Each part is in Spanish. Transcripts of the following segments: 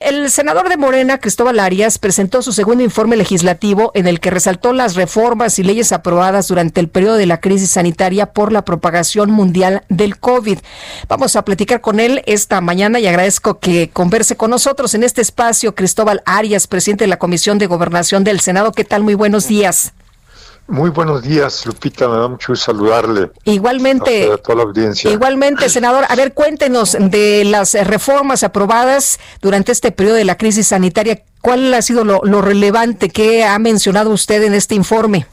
El senador de Morena, Cristóbal Arias, presentó su segundo informe legislativo en el que resaltó las reformas y leyes aprobadas durante el periodo de la crisis sanitaria por la propagación mundial del COVID. Vamos a platicar con él esta mañana y agradezco que converse con nosotros en este espacio. Cristóbal Arias, presidente de la Comisión de Gobernación del Senado. ¿Qué tal? Muy buenos días. Muy buenos días, Lupita. Me da mucho gusto saludarle. Igualmente. A toda la audiencia. Igualmente, senador. A ver, cuéntenos de las reformas aprobadas durante este periodo de la crisis sanitaria. ¿Cuál ha sido lo, relevante que ha mencionado usted en este informe?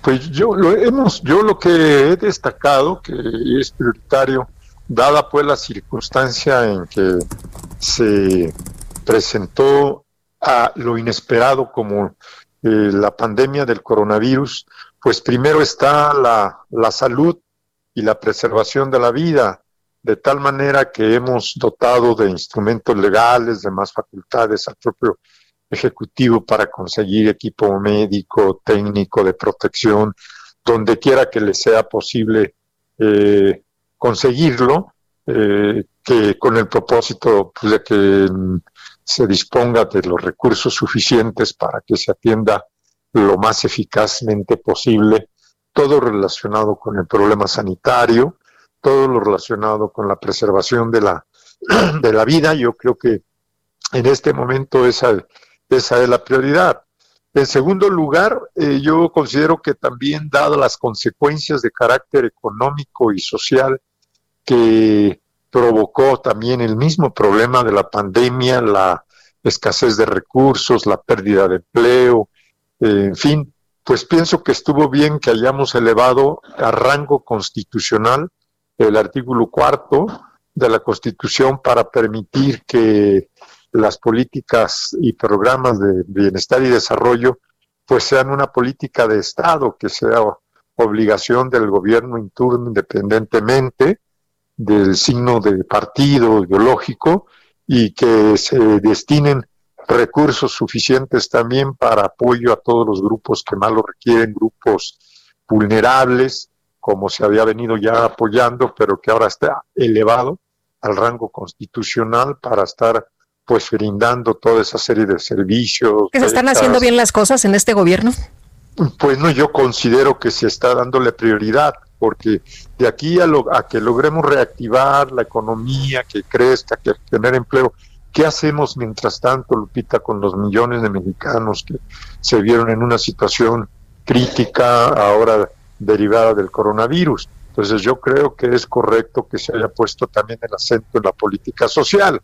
Pues yo lo hemos, yo lo que he destacado que es prioritario, dada pues la circunstancia en que se presentó a lo inesperado como eh, la pandemia del coronavirus, pues primero está la, salud y la preservación de la vida, de tal manera que hemos dotado de instrumentos legales, de más facultades al propio Ejecutivo para conseguir equipo médico, técnico, de protección, donde quiera que le sea posible eh, conseguirlo, eh, que con el propósito pues, de que se disponga de los recursos suficientes para que se atienda lo más eficazmente posible todo relacionado con el problema sanitario, todo lo relacionado con la preservación de la, de la vida. Yo creo que en este momento esa, esa es la prioridad. En segundo lugar, eh, yo considero que también, dado las consecuencias de carácter económico y social que provocó también el mismo problema de la pandemia, la escasez de recursos, la pérdida de empleo, eh, en fin, pues pienso que estuvo bien que hayamos elevado a rango constitucional el artículo cuarto de la Constitución para permitir que las políticas y programas de bienestar y desarrollo pues sean una política de Estado, que sea obligación del gobierno en turno independientemente del signo de partido ideológico y que se destinen recursos suficientes también para apoyo a todos los grupos que más lo requieren, grupos vulnerables, como se había venido ya apoyando, pero que ahora está elevado al rango constitucional para estar pues brindando toda esa serie de servicios. ¿Que se están haciendo bien las cosas en este gobierno? Pues no, yo considero que se está dándole prioridad porque de aquí a, lo, a que logremos reactivar la economía, que crezca, que tener empleo, ¿qué hacemos mientras tanto, Lupita, con los millones de mexicanos que se vieron en una situación crítica ahora derivada del coronavirus? Entonces yo creo que es correcto que se haya puesto también el acento en la política social.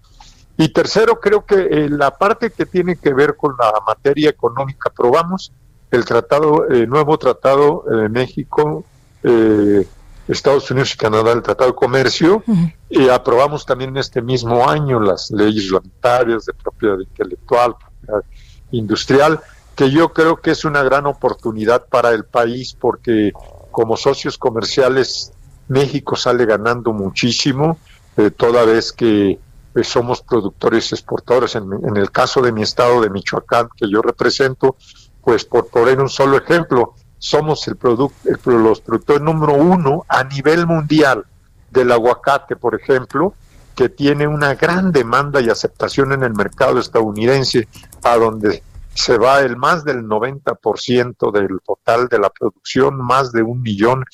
Y tercero, creo que eh, la parte que tiene que ver con la materia económica, aprobamos el tratado, el nuevo tratado de México eh, Estados Unidos y Canadá el Tratado de Comercio y aprobamos también en este mismo año las leyes reglamentarias de propiedad intelectual, propiedad industrial, que yo creo que es una gran oportunidad para el país porque como socios comerciales México sale ganando muchísimo, eh, toda vez que eh, somos productores y exportadores. En, en, el caso de mi estado de Michoacán, que yo represento, pues por poner un solo ejemplo, somos el producto, los productores número uno a nivel mundial del aguacate, por ejemplo, que tiene una gran demanda y aceptación en el mercado estadounidense, a donde se va el más del 90% del total de la producción, más de un millón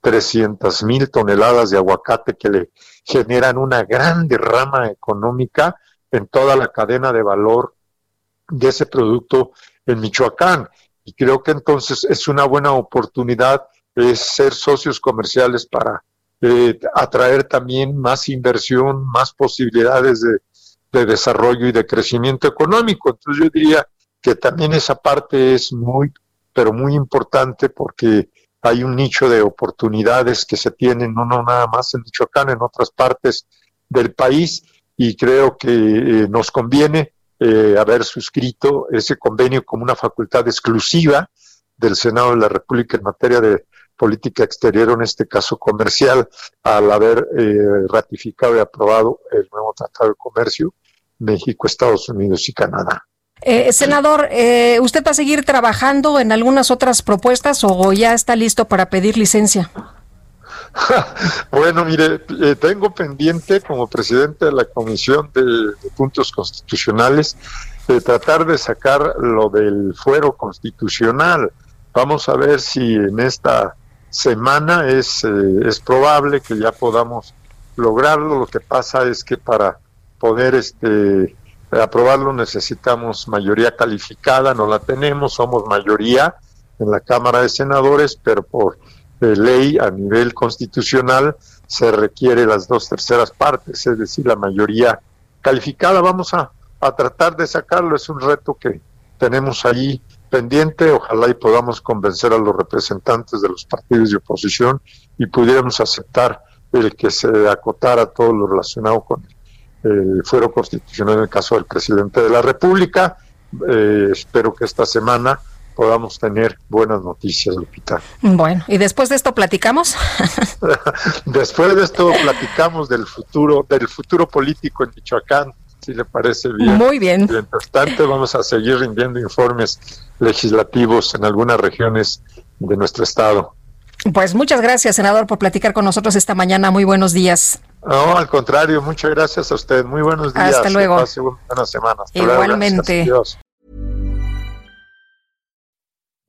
trescientas mil toneladas de aguacate que le generan una gran derrama económica en toda la cadena de valor de ese producto en Michoacán. Y creo que entonces es una buena oportunidad de ser socios comerciales para eh, atraer también más inversión, más posibilidades de, de desarrollo y de crecimiento económico. Entonces yo diría que también esa parte es muy, pero muy importante porque hay un nicho de oportunidades que se tienen, no, no nada más en Michoacán, en otras partes del país y creo que eh, nos conviene eh, haber suscrito ese convenio como una facultad exclusiva del Senado de la República en materia de política exterior, en este caso comercial, al haber eh, ratificado y aprobado el nuevo Tratado de Comercio México, Estados Unidos y Canadá. Eh, senador, eh, ¿usted va a seguir trabajando en algunas otras propuestas o ya está listo para pedir licencia? bueno, mire, eh, tengo pendiente como presidente de la Comisión de, Puntos Constitucionales de tratar de sacar lo del fuero constitucional. Vamos a ver si en esta semana es, es probable que ya podamos lograrlo. Lo que pasa es que para poder este aprobarlo necesitamos mayoría calificada, no la tenemos, somos mayoría en la Cámara de Senadores, pero por eh, ley a nivel constitucional se requiere las dos terceras partes, es decir, la mayoría calificada. Vamos a, a tratar de sacarlo, es un reto que tenemos ahí pendiente, ojalá y podamos convencer a los representantes de los partidos de oposición y pudiéramos aceptar el que se acotara todo lo relacionado con el fuero constitucional en el caso del presidente de la República. Eh, espero que esta semana podamos tener buenas noticias, Lupita. Bueno, ¿y después de esto platicamos? después de esto platicamos del futuro, del futuro político en Michoacán, si le parece bien. Muy bien. Mientras tanto, vamos a seguir rindiendo informes legislativos en algunas regiones de nuestro estado. Pues muchas gracias, senador, por platicar con nosotros esta mañana. Muy buenos días. No, al contrario, muchas gracias a usted. Muy buenos días. Hasta luego. Buenas semanas. Igualmente.